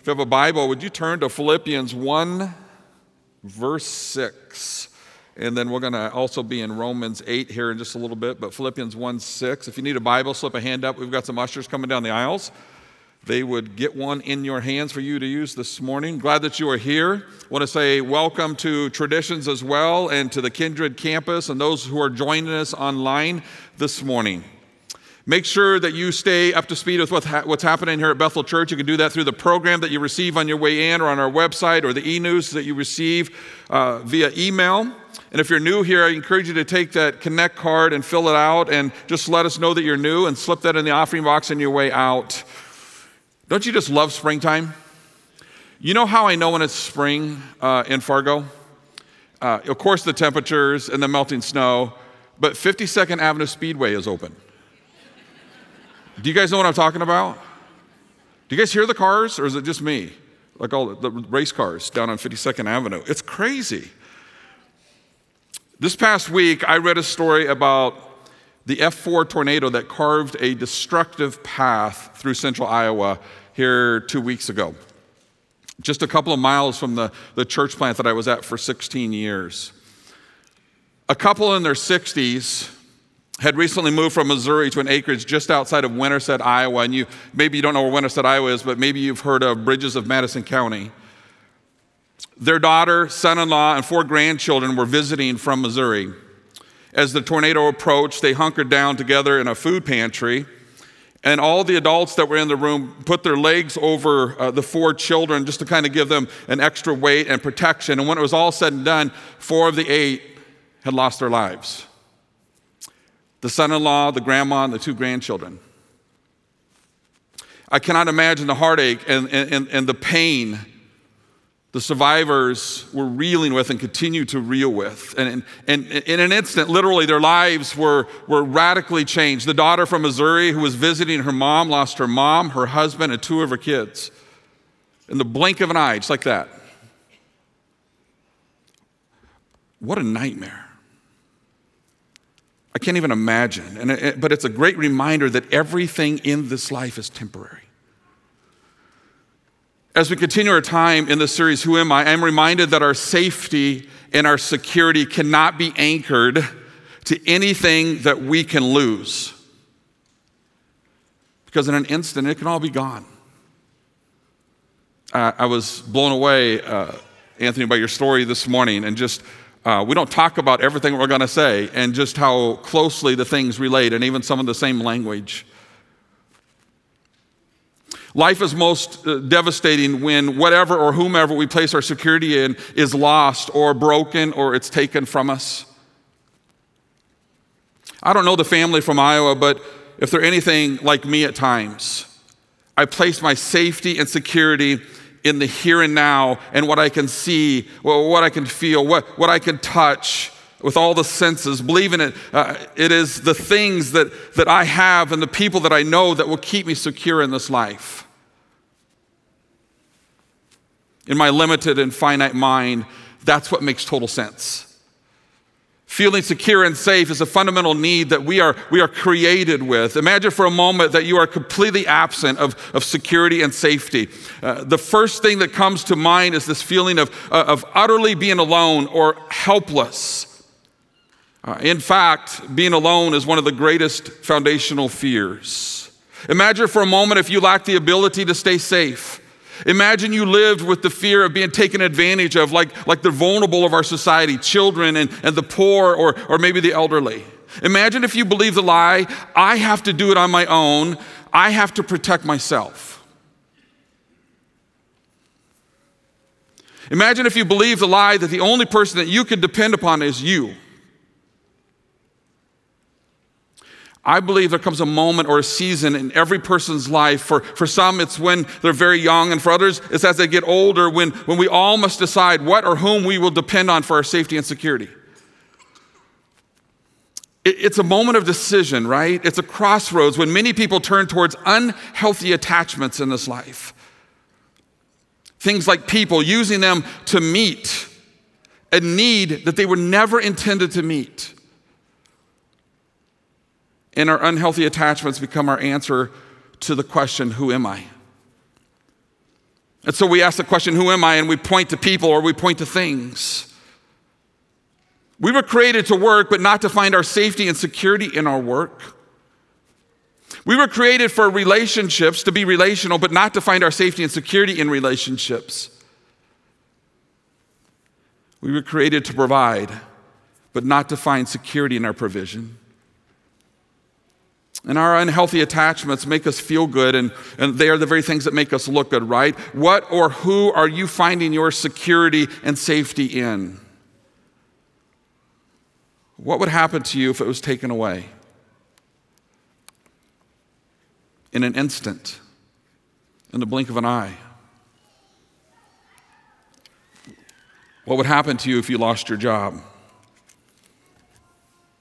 If you have a Bible, would you turn to Philippians 1, verse 6? And then we're going to also be in Romans 8 here in just a little bit, but Philippians 1 6. If you need a Bible, slip a hand up. We've got some ushers coming down the aisles. They would get one in your hands for you to use this morning. Glad that you are here. Want to say welcome to Traditions as well and to the Kindred campus and those who are joining us online this morning. Make sure that you stay up to speed with what's happening here at Bethel Church. You can do that through the program that you receive on your way in or on our website or the e news that you receive uh, via email. And if you're new here, I encourage you to take that Connect card and fill it out and just let us know that you're new and slip that in the offering box on your way out. Don't you just love springtime? You know how I know when it's spring uh, in Fargo? Uh, of course, the temperatures and the melting snow, but 52nd Avenue Speedway is open. Do you guys know what I'm talking about? Do you guys hear the cars, or is it just me? Like all the race cars down on 52nd Avenue. It's crazy. This past week, I read a story about the F4 tornado that carved a destructive path through central Iowa here two weeks ago, just a couple of miles from the, the church plant that I was at for 16 years. A couple in their 60s had recently moved from Missouri to an acreage just outside of Winterset, Iowa. And you maybe you don't know where Winterset, Iowa is, but maybe you've heard of Bridges of Madison County. Their daughter, son in law, and four grandchildren were visiting from Missouri. As the tornado approached, they hunkered down together in a food pantry. And all the adults that were in the room put their legs over uh, the four children just to kind of give them an extra weight and protection. And when it was all said and done, four of the eight had lost their lives the son in law, the grandma, and the two grandchildren. I cannot imagine the heartache and, and, and the pain the survivors were reeling with and continue to reel with. And, and, and, in an instant, literally, their lives were, were radically changed. The daughter from Missouri who was visiting her mom lost her mom, her husband, and two of her kids. In the blink of an eye, just like that. What a nightmare. I can't even imagine. And it, but it's a great reminder that everything in this life is temporary. As we continue our time in the series, Who Am I? I'm reminded that our safety and our security cannot be anchored to anything that we can lose. Because in an instant, it can all be gone. Uh, I was blown away, uh, Anthony, by your story this morning and just uh, we don't talk about everything we're going to say and just how closely the things relate and even some of the same language. Life is most uh, devastating when whatever or whomever we place our security in is lost or broken or it's taken from us. I don't know the family from Iowa, but if they're anything like me at times, I place my safety and security in the here and now and what I can see, what I can feel, what, what I can touch with all the senses, Believe in it. Uh, it is the things that, that I have and the people that I know that will keep me secure in this life. In my limited and finite mind, that's what makes total sense. Feeling secure and safe is a fundamental need that we are, we are created with. Imagine for a moment that you are completely absent of, of security and safety. Uh, the first thing that comes to mind is this feeling of, uh, of utterly being alone or helpless. Uh, in fact, being alone is one of the greatest foundational fears. Imagine for a moment if you lack the ability to stay safe. Imagine you lived with the fear of being taken advantage of, like, like the vulnerable of our society, children and, and the poor or, or maybe the elderly. Imagine if you believe the lie, I have to do it on my own, I have to protect myself. Imagine if you believe the lie that the only person that you can depend upon is you. I believe there comes a moment or a season in every person's life. For, for some, it's when they're very young, and for others, it's as they get older when, when we all must decide what or whom we will depend on for our safety and security. It, it's a moment of decision, right? It's a crossroads when many people turn towards unhealthy attachments in this life. Things like people using them to meet a need that they were never intended to meet and our unhealthy attachments become our answer to the question, Who am I? And so we ask the question, Who am I? And we point to people or we point to things. We were created to work, but not to find our safety and security in our work. We were created for relationships, to be relational, but not to find our safety and security in relationships. We were created to provide, but not to find security in our provision. And our unhealthy attachments make us feel good, and, and they are the very things that make us look good, right? What or who are you finding your security and safety in? What would happen to you if it was taken away? In an instant, in the blink of an eye. What would happen to you if you lost your job?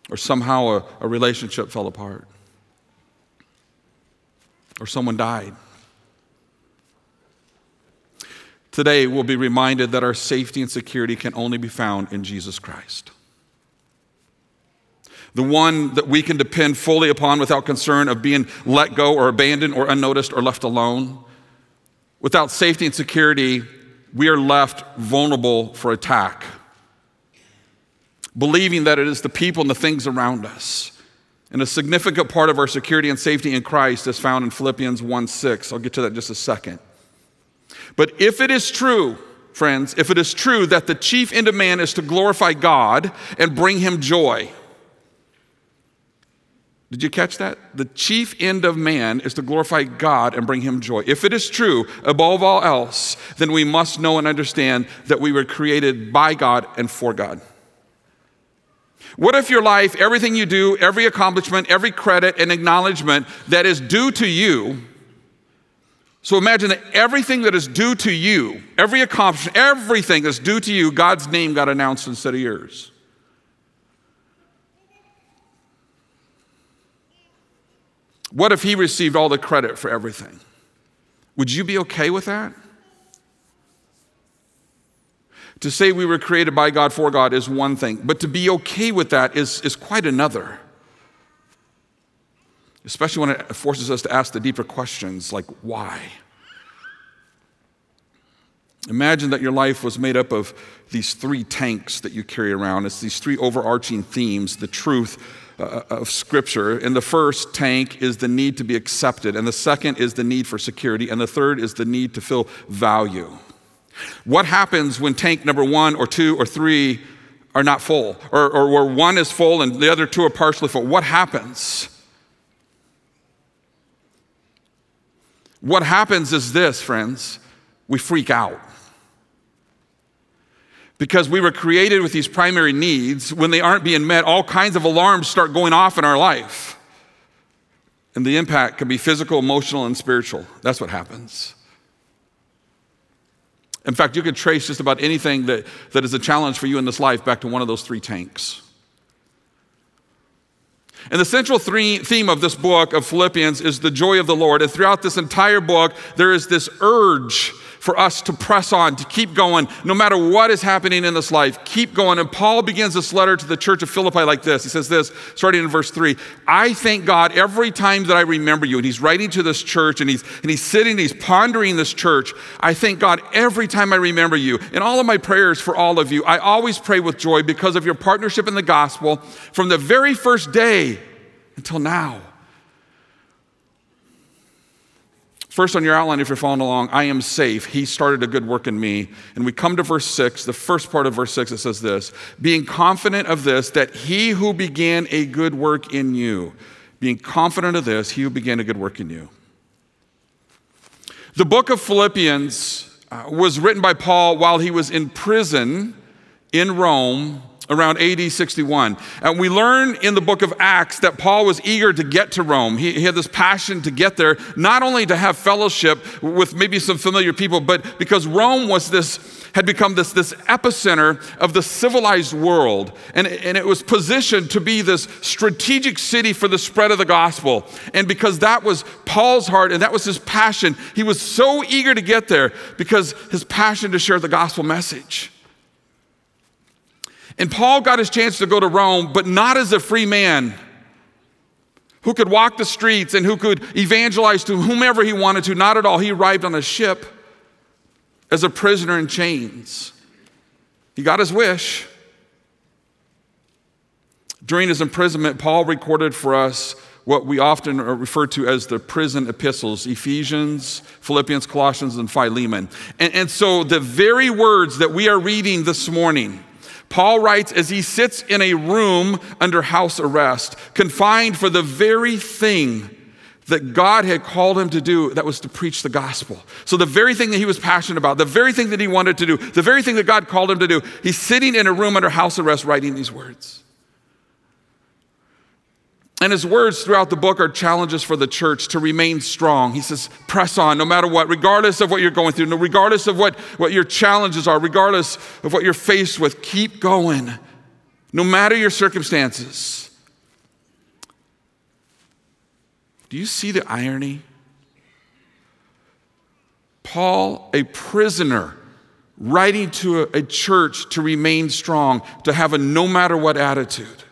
Or somehow a, a relationship fell apart? Or someone died? Today, we'll be reminded that our safety and security can only be found in Jesus Christ. The one that we can depend fully upon without concern of being let go or abandoned or unnoticed or left alone. Without safety and security, we are left vulnerable for attack, believing that it is the people and the things around us. And a significant part of our security and safety in Christ is found in Philippians 1 6. I'll get to that in just a second. But if it is true, friends, if it is true that the chief end of man is to glorify God and bring him joy, did you catch that? The chief end of man is to glorify God and bring him joy. If it is true, above all else, then we must know and understand that we were created by God and for God. What if your life, everything you do, every accomplishment, every credit and acknowledgement that is due to you, so imagine that everything that is due to you, every accomplishment, everything that's due to you, God's name got announced instead of yours. What if he received all the credit for everything? Would you be okay with that? To say we were created by God for God is one thing, but to be okay with that is, is quite another. Especially when it forces us to ask the deeper questions like, why? Imagine that your life was made up of these three tanks that you carry around. It's these three overarching themes the truth, uh, of Scripture. And the first tank is the need to be accepted, and the second is the need for security, and the third is the need to feel value. What happens when tank number one or two or three are not full, or, or where one is full and the other two are partially full? What happens? What happens is this, friends we freak out. Because we were created with these primary needs. When they aren't being met, all kinds of alarms start going off in our life. And the impact can be physical, emotional, and spiritual. That's what happens. In fact, you could trace just about anything that, that is a challenge for you in this life back to one of those three tanks. And the central theme of this book of Philippians is the joy of the Lord. And throughout this entire book, there is this urge for us to press on, to keep going, no matter what is happening in this life, keep going. And Paul begins this letter to the church of Philippi like this. He says this, starting in verse three I thank God every time that I remember you. And he's writing to this church and he's, and he's sitting, he's pondering this church. I thank God every time I remember you. In all of my prayers for all of you, I always pray with joy because of your partnership in the gospel from the very first day until now. First, on your outline, if you're following along, I am safe. He started a good work in me. And we come to verse six, the first part of verse six, it says this being confident of this, that he who began a good work in you, being confident of this, he who began a good work in you. The book of Philippians uh, was written by Paul while he was in prison in Rome around AD 61. And we learn in the book of Acts that Paul was eager to get to Rome. He, he, had this passion to get there, not only to have fellowship with maybe some familiar people, but because Rome was this, had become this, this epicenter of the civilized world. And, and it was positioned to be this strategic city for the spread of the gospel. And because that was Paul's heart and that was his passion, he was so eager to get there because his passion to share the gospel message. And Paul got his chance to go to Rome, but not as a free man who could walk the streets and who could evangelize to whomever he wanted to. Not at all. He arrived on a ship as a prisoner in chains. He got his wish. During his imprisonment, Paul recorded for us what we often refer to as the prison epistles Ephesians, Philippians, Colossians, and Philemon. And, and, so the very words that we are reading this morning, Paul writes as he sits in a room under house arrest, confined for the very thing that God had called him to do that was to preach the gospel. So, the very thing that he was passionate about, the very thing that he wanted to do, the very thing that God called him to do, he's sitting in a room under house arrest writing these words. And his words throughout the book are challenges for the church to remain strong. He says, press on no matter what, regardless of what you're going through, regardless of what, what your challenges are, regardless of what you're faced with, keep going, no matter your circumstances. Do you see the irony? Paul, a prisoner, writing to a, a, church to remain strong, to have a no matter what attitude.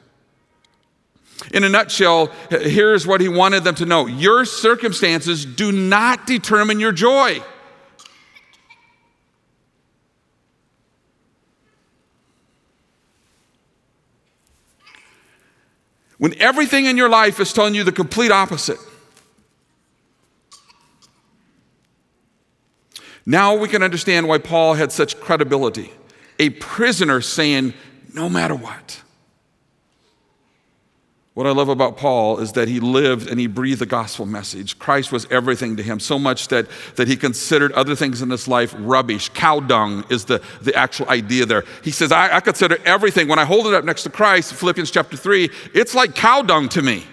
In a nutshell, here's what he wanted them to know Your circumstances do not determine your joy. When everything in your life is telling you the complete opposite. Now we can understand why Paul had such credibility. A prisoner saying, no matter what. What I love about Paul is that he lived and he breathed the gospel message. Christ was everything to him, so much that, that he considered other things in his life rubbish. Cow dung is the, the actual idea there. He says, I, I consider everything, when I hold it up next to Christ, Philippians chapter 3, it's like cow dung to me.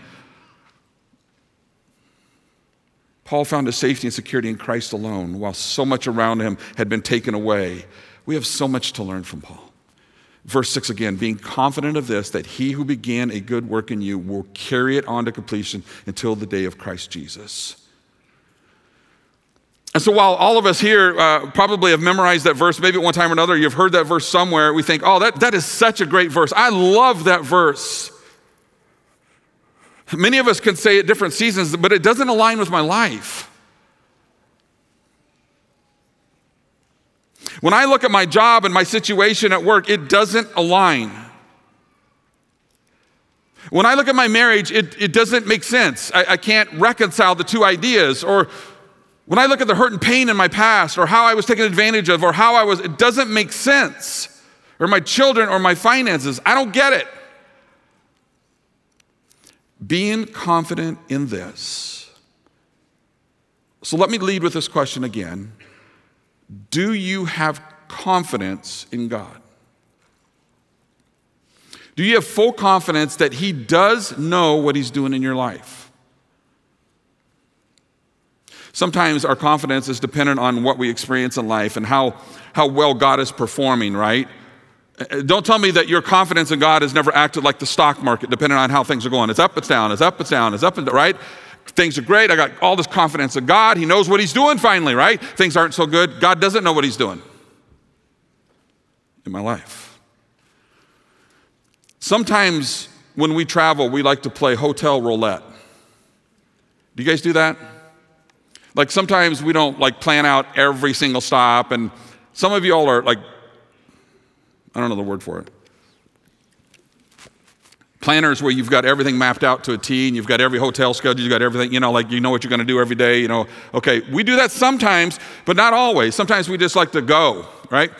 Paul found his safety and security in Christ alone, while so much around him had been taken away. We have so much to learn from Paul. Verse 6 again, being confident of this, that he who began a good work in you will carry it on to completion until the day of Christ Jesus. And so, while all of us here uh, probably have memorized that verse, maybe at one time or another, you've heard that verse somewhere, we think, oh, that, that is such a great verse. I love that verse. Many of us can say at different seasons, but it doesn't align with my life. When I look at my job and my situation at work, it doesn't align. When I look at my marriage, it, it doesn't make sense. I, I can't reconcile the two ideas. Or when I look at the hurt and pain in my past, or how I was taken advantage of, or how I was, it doesn't make sense. Or my children, or my finances, I don't get it. Being confident in this. So let me lead with this question again. Do you have confidence in God? Do you have full confidence that He does know what He's doing in your life? Sometimes our confidence is dependent on what we experience in life and how, how well God is performing, right? Uh, uh, don't tell me that your confidence in God has never acted like the stock market, depending on how things are going. It's up, it's down, it's up, it's down, it's up and right? Things are great. I got all this confidence in God. He knows what He's doing finally, right? Things aren't so good. God doesn't know what He's doing in my life. Sometimes when we travel, we like to play hotel roulette. Do you guys do that? Like sometimes we don't like plan out every single stop, and some of y'all are like, I don't know the word for it planners where you've got everything mapped out to a T and you've got every hotel schedule, you've got everything, you know, like you know what you're going to do every day, you know. Okay, we do that sometimes, but not always. Sometimes we just like to go, right?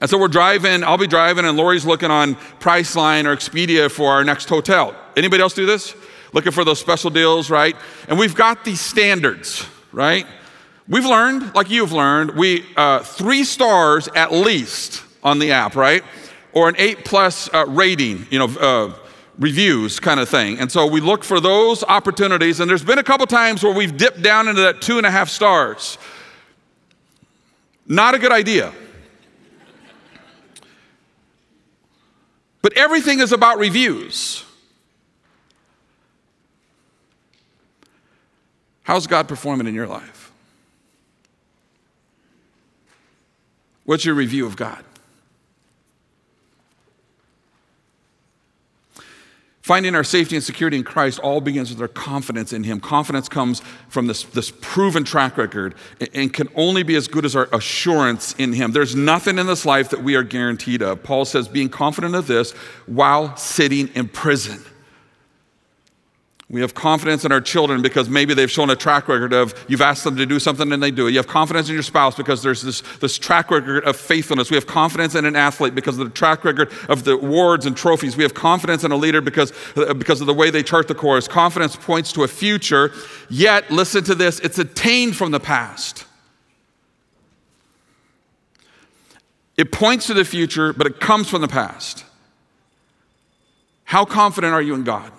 And so we're driving, I'll be driving, and Lori's looking on Priceline or Expedia for our next hotel. Anybody else do this? Looking for those special deals, right? And we've got these standards, right? We've learned, like you've learned, we uh, three stars at least on the app, right? Or an eight plus uh, rating, you know, uh, reviews kind of thing. And so we look for those opportunities. And there's been a couple times where we've dipped down into that two and a half stars. Not a good idea. But everything is about reviews. How's God performing in your life? What's your review of God? Finding our safety and security in Christ all begins with our confidence in Him. Confidence comes from this, this proven track record and can only be as good as our assurance in Him. There's nothing in this life that we are guaranteed of. Paul says, being confident of this while sitting in prison. We have confidence in our children because maybe they've shown a track record of you've asked them to do something and they do it. You have confidence in your spouse because there's this, this track record of faithfulness. We have confidence in an athlete because of the track record of the awards and trophies. We have confidence in a leader because, uh, because of the way they chart the course. Confidence points to a future, yet, listen to this, it's attained from the past. It points to the future, but it comes from the past. How confident are you in God?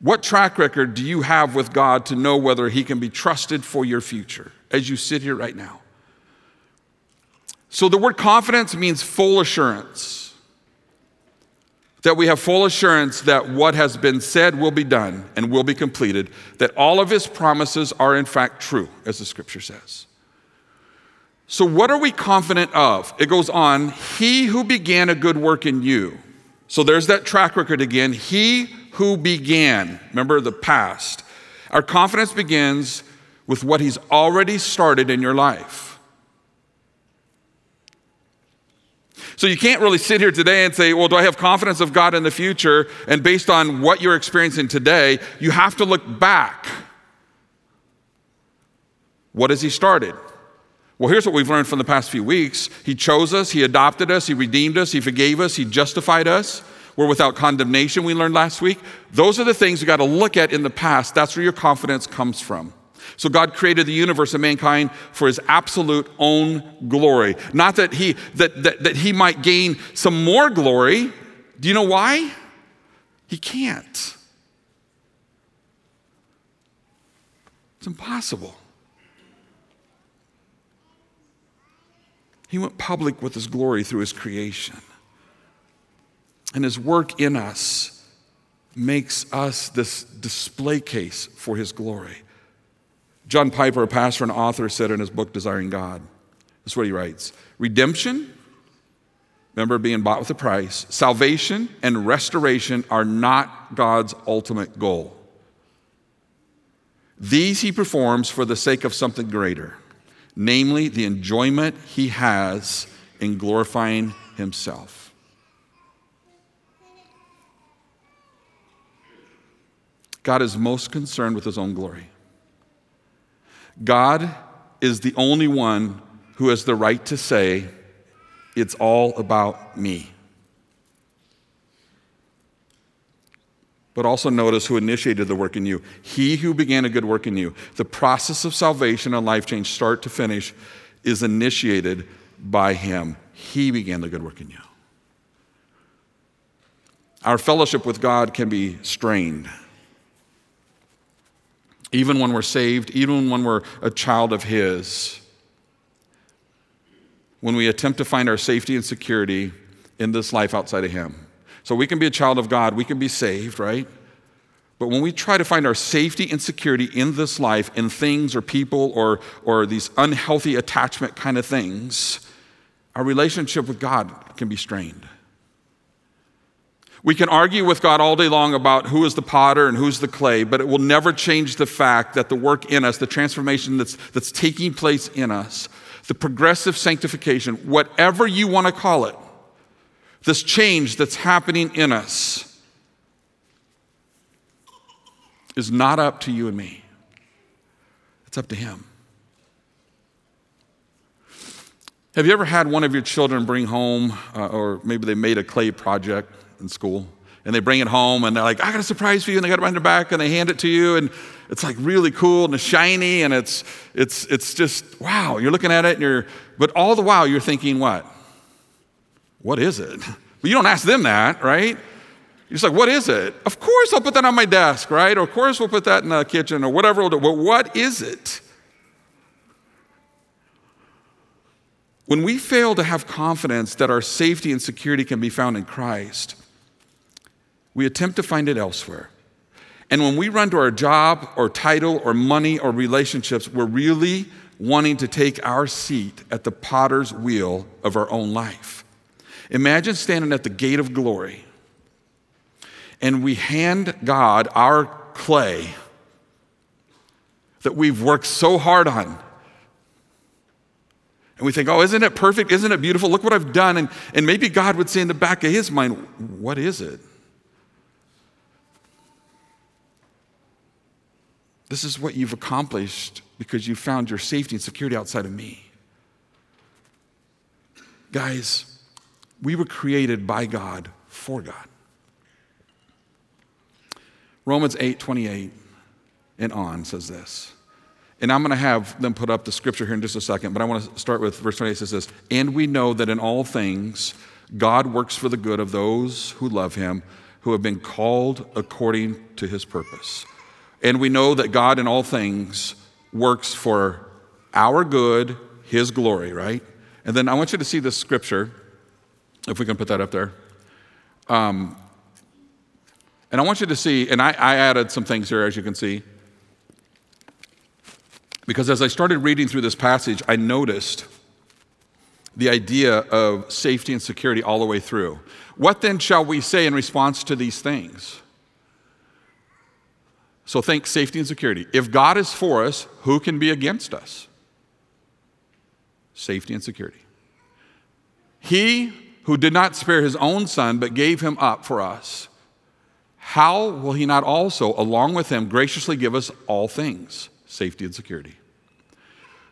What track record do you have with God to know whether He can be trusted for your future as you sit here right now? So, the word confidence means full assurance. That we have full assurance that what has been said will be done and will be completed, that all of His promises are in fact true, as the scripture says. So, what are we confident of? It goes on, He who began a good work in you. So, there's that track record again. He who began. Remember the past. Our confidence begins with what He's already started in your life. So you can't really sit here today and say, well, do I have confidence of God in the future? And based on what you're experiencing today, you have to look back. What has He started? Well, here's what we've learned from the past few weeks He chose us, He adopted us, He redeemed us, He forgave us, He justified us. We're without condemnation, we learned last week. Those are the things you got to look at in the past. That's where your confidence comes from. So God created the universe and mankind for his absolute own glory. Not that he that, that, that he might gain some more glory. Do you know why? He can't. It's impossible. He went public with his glory through his creation. And his work in us makes us this display case for his glory. John Piper, a pastor and author, said in his book, Desiring God, this is what he writes Redemption, remember being bought with a price, salvation and restoration are not God's ultimate goal. These he performs for the sake of something greater, namely the enjoyment he has in glorifying himself. God is most concerned with his own glory. God is the only one who has the right to say, It's all about me. But also notice who initiated the work in you. He who began a good work in you. The process of salvation and life change, start to finish, is initiated by him. He began the good work in you. Our fellowship with God can be strained even when we're saved, even when we're a child of His, when we attempt to find our safety and security in this life outside of Him. So we can be a child of God, we can be saved, right? But when we try to find our safety and security in this life, in things or people or, or these unhealthy attachment kind of things, our relationship with God can be strained. We can argue with God all day long about who is the potter and who's the clay, but it will never change the fact that the work in us, the transformation that's, that's taking place in us, the progressive sanctification, whatever you want to call it, this change that's happening in us is not up to you and me. It's up to Him. Have you ever had one of your children bring home, uh, or maybe they made a clay project? In school. And they bring it home and they're like, I got a surprise for you. And they got it behind their back and they hand it to you. And it's like really cool and it's shiny and it's, it's, it's just, wow. You're looking at it and you're, but all the while you're thinking, what? What is it? But you don't ask them that, right? You're just like, what is it? Of course I'll put that on my desk, right? Or of course we'll put that in the kitchen or whatever we'll do. But what is it? When we fail to have confidence that our safety and security can be found in Christ, we attempt to find it elsewhere. And when we run to our job or title or money or relationships, we're really wanting to take our seat at the potter's wheel of our own life. Imagine standing at the gate of glory and we hand God our clay that we've worked so hard on. And we think, oh, isn't it perfect? Isn't it beautiful? Look what I've done. And, and maybe God would say in the back of his mind, what is it? This is what you've accomplished because you found your safety and security outside of me. Guys, we were created by God for God. Romans 8 28 and on says this. And I'm going to have them put up the scripture here in just a second, but I want to start with verse 28 says this. And we know that in all things, God works for the good of those who love him, who have been called according to his purpose. And we know that God in all things works for our good, his glory, right? And then I want you to see this scripture, if we can put that up there. Um, and I want you to see, and I, I added some things here, as you can see. Because as I started reading through this passage, I noticed the idea of safety and security all the way through. What then shall we say in response to these things? So think safety and security. If God is for us, who can be against us? Safety and security. He who did not spare his own son, but gave him up for us, how will he not also, along with him, graciously give us all things? Safety and security.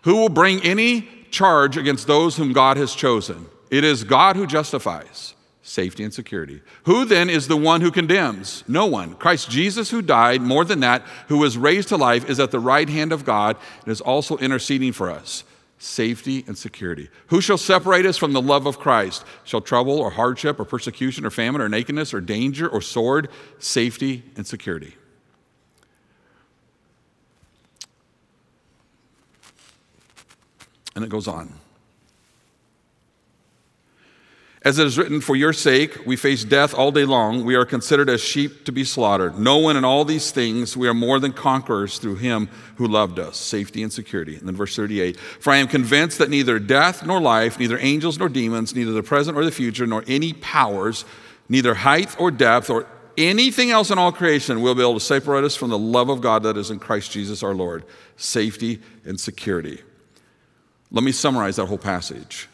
Who will bring any charge against those whom God has chosen? It is God who justifies. Safety and security. Who then is the one who condemns? No one. Christ Jesus, who died, more than that, who was raised to life, is at the right hand of God and is also interceding for us safety and security. Who shall separate us from the love of Christ? Shall trouble or hardship or persecution or famine or nakedness or danger or sword? Safety and security. And it goes on. As it is written, For your sake we face death all day long. We are considered as sheep to be slaughtered. No one in all these things, we are more than conquerors through him who loved us. Safety and security. And then verse 38 For I am convinced that neither death nor life, neither angels nor demons, neither the present or the future, nor any powers, neither height or depth, or anything else in all creation will be able to separate us from the love of God that is in Christ Jesus our Lord. Safety and security. Let me summarize that whole passage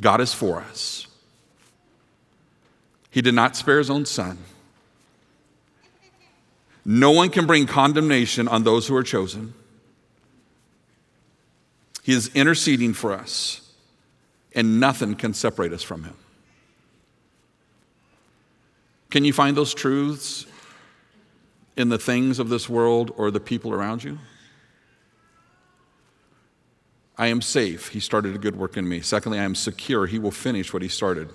God is for us. He did not spare his own son. No one can bring condemnation on those who are chosen. He is interceding for us, and nothing can separate us from him. Can you find those truths in the things of this world or the people around you? I am safe. He started a good work in me. Secondly, I am secure. He will finish what he started.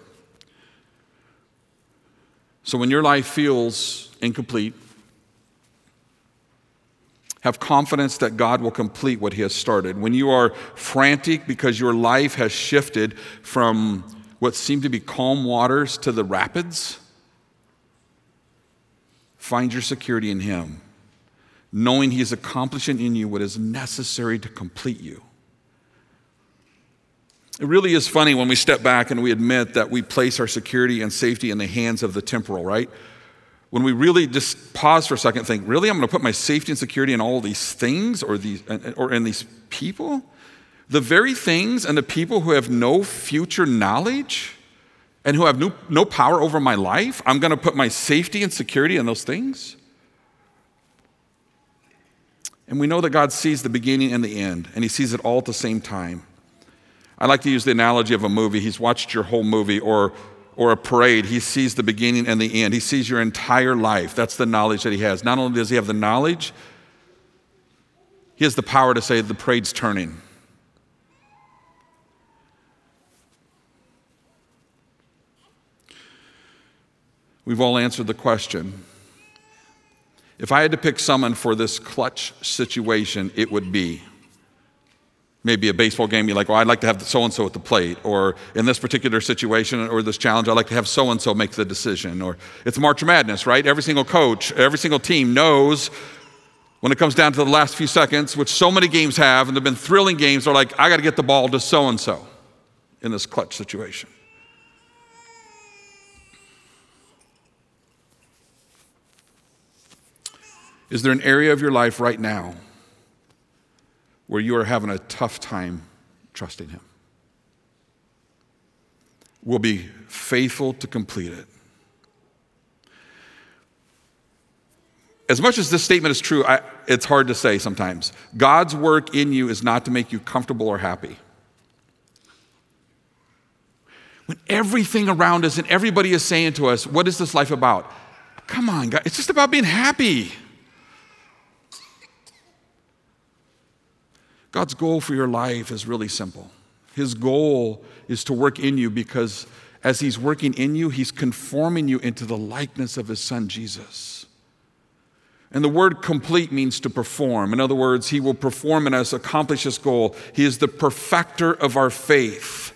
So when your life feels incomplete, have confidence that God will complete what He has started. When you are frantic because your life has shifted from what seemed to be calm waters to the rapids, find your security in Him, knowing He is accomplishing in you what is necessary to complete you. It really is funny when we step back and we admit that we place our security and safety in the hands of the temporal, right? When we really just pause for a second think, really, I'm going to put my safety and security in all these things or, these, uh, uh, or in these people? The very things and the people who have no future knowledge and who have no, no power over my life, I'm going to put my safety and security in those things? And we know that God sees the beginning and the end, and He sees it all at the same time. I like to use the analogy of a movie. He's watched your whole movie or, or a parade. He sees the beginning and the end. He sees your entire life. That's the knowledge that he has. Not only does he have the knowledge, he has the power to say the parade's turning. We've all answered the question. If I had to pick someone for this clutch situation, it would be Maybe a baseball game, you're like, well, I'd like to have so and so at the plate, or in this particular situation or this challenge, I'd like to have so and so make the decision. Or it's March Madness, right? Every single coach, every single team knows when it comes down to the last few seconds, which so many games have, and they've been thrilling games, they're like, I got to get the ball to so and so in this clutch situation. Is there an area of your life right now where you are having a tough time trusting Him? Will be faithful to complete it. As much as this statement is true, I, it's hard to say sometimes. God's work in you is not to make you comfortable or happy. When everything around us and everybody is saying to us, What is this life about? Come on, God, it's just about being happy. God's goal for your life is really simple. His goal is to work in you because as He's working in you, He's conforming you into the likeness of His Son, Jesus. And the word complete means to perform. In other words, He will perform in us, accomplish His goal. He is the perfecter of our faith,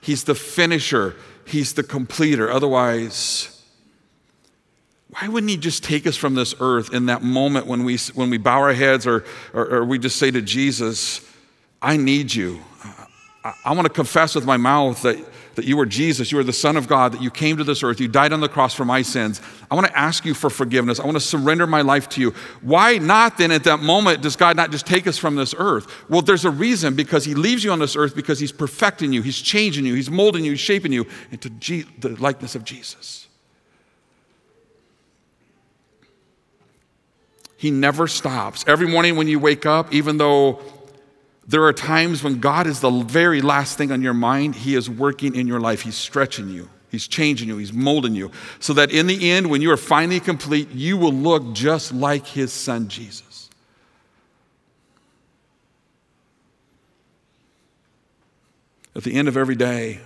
He's the finisher, He's the completer. Otherwise, why wouldn't he just take us from this earth in that moment when we, when we bow our heads or, or, or we just say to Jesus, I need you. I, I want to confess with my mouth that, that you are Jesus, you are the Son of God, that you came to this earth, you died on the cross for my sins. I want to ask you for forgiveness. I want to surrender my life to you. Why not then at that moment does God not just take us from this earth? Well, there's a reason because he leaves you on this earth because he's perfecting you, he's changing you, he's molding you, he's shaping you into G- the likeness of Jesus. He never stops. Every morning when you wake up, even though there are times when God is the very last thing on your mind, He is working in your life. He's stretching you, He's changing you, He's molding you, so that in the end, when you are finally complete, you will look just like His Son Jesus. At the end of every day,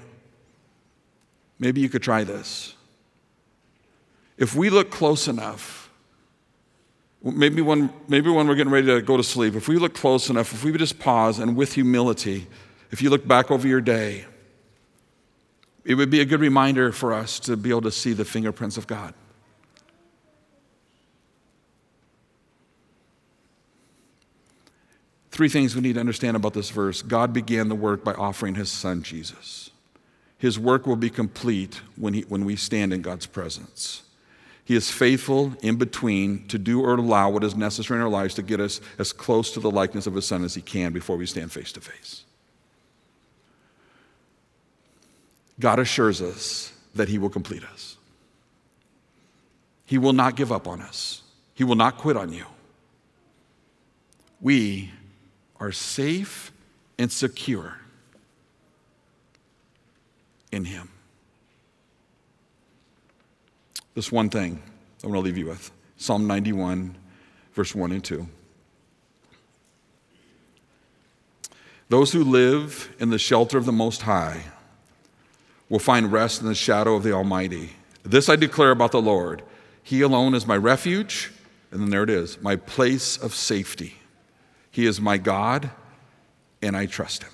maybe you could try this. If we look close enough, Maybe when, maybe when we're getting ready to go to sleep, if we look close enough, if we would just pause and with humility, if you look back over your day, it would be a good reminder for us to be able to see the fingerprints of God. Three things we need to understand about this verse God began the work by offering his son Jesus. His work will be complete when, he, when we stand in God's presence. He is faithful in between to do or allow what is necessary in our lives to get us as close to the likeness of His Son as He can before we stand face to face. God assures us that He will complete us. He will not give up on us, He will not quit on you. We are safe and secure in Him. This one thing I want to leave you with Psalm 91, verse 1 and 2. Those who live in the shelter of the Most High will find rest in the shadow of the Almighty. This I declare about the Lord. He alone is my refuge, and then there it is, my place of safety. He is my God, and I trust him.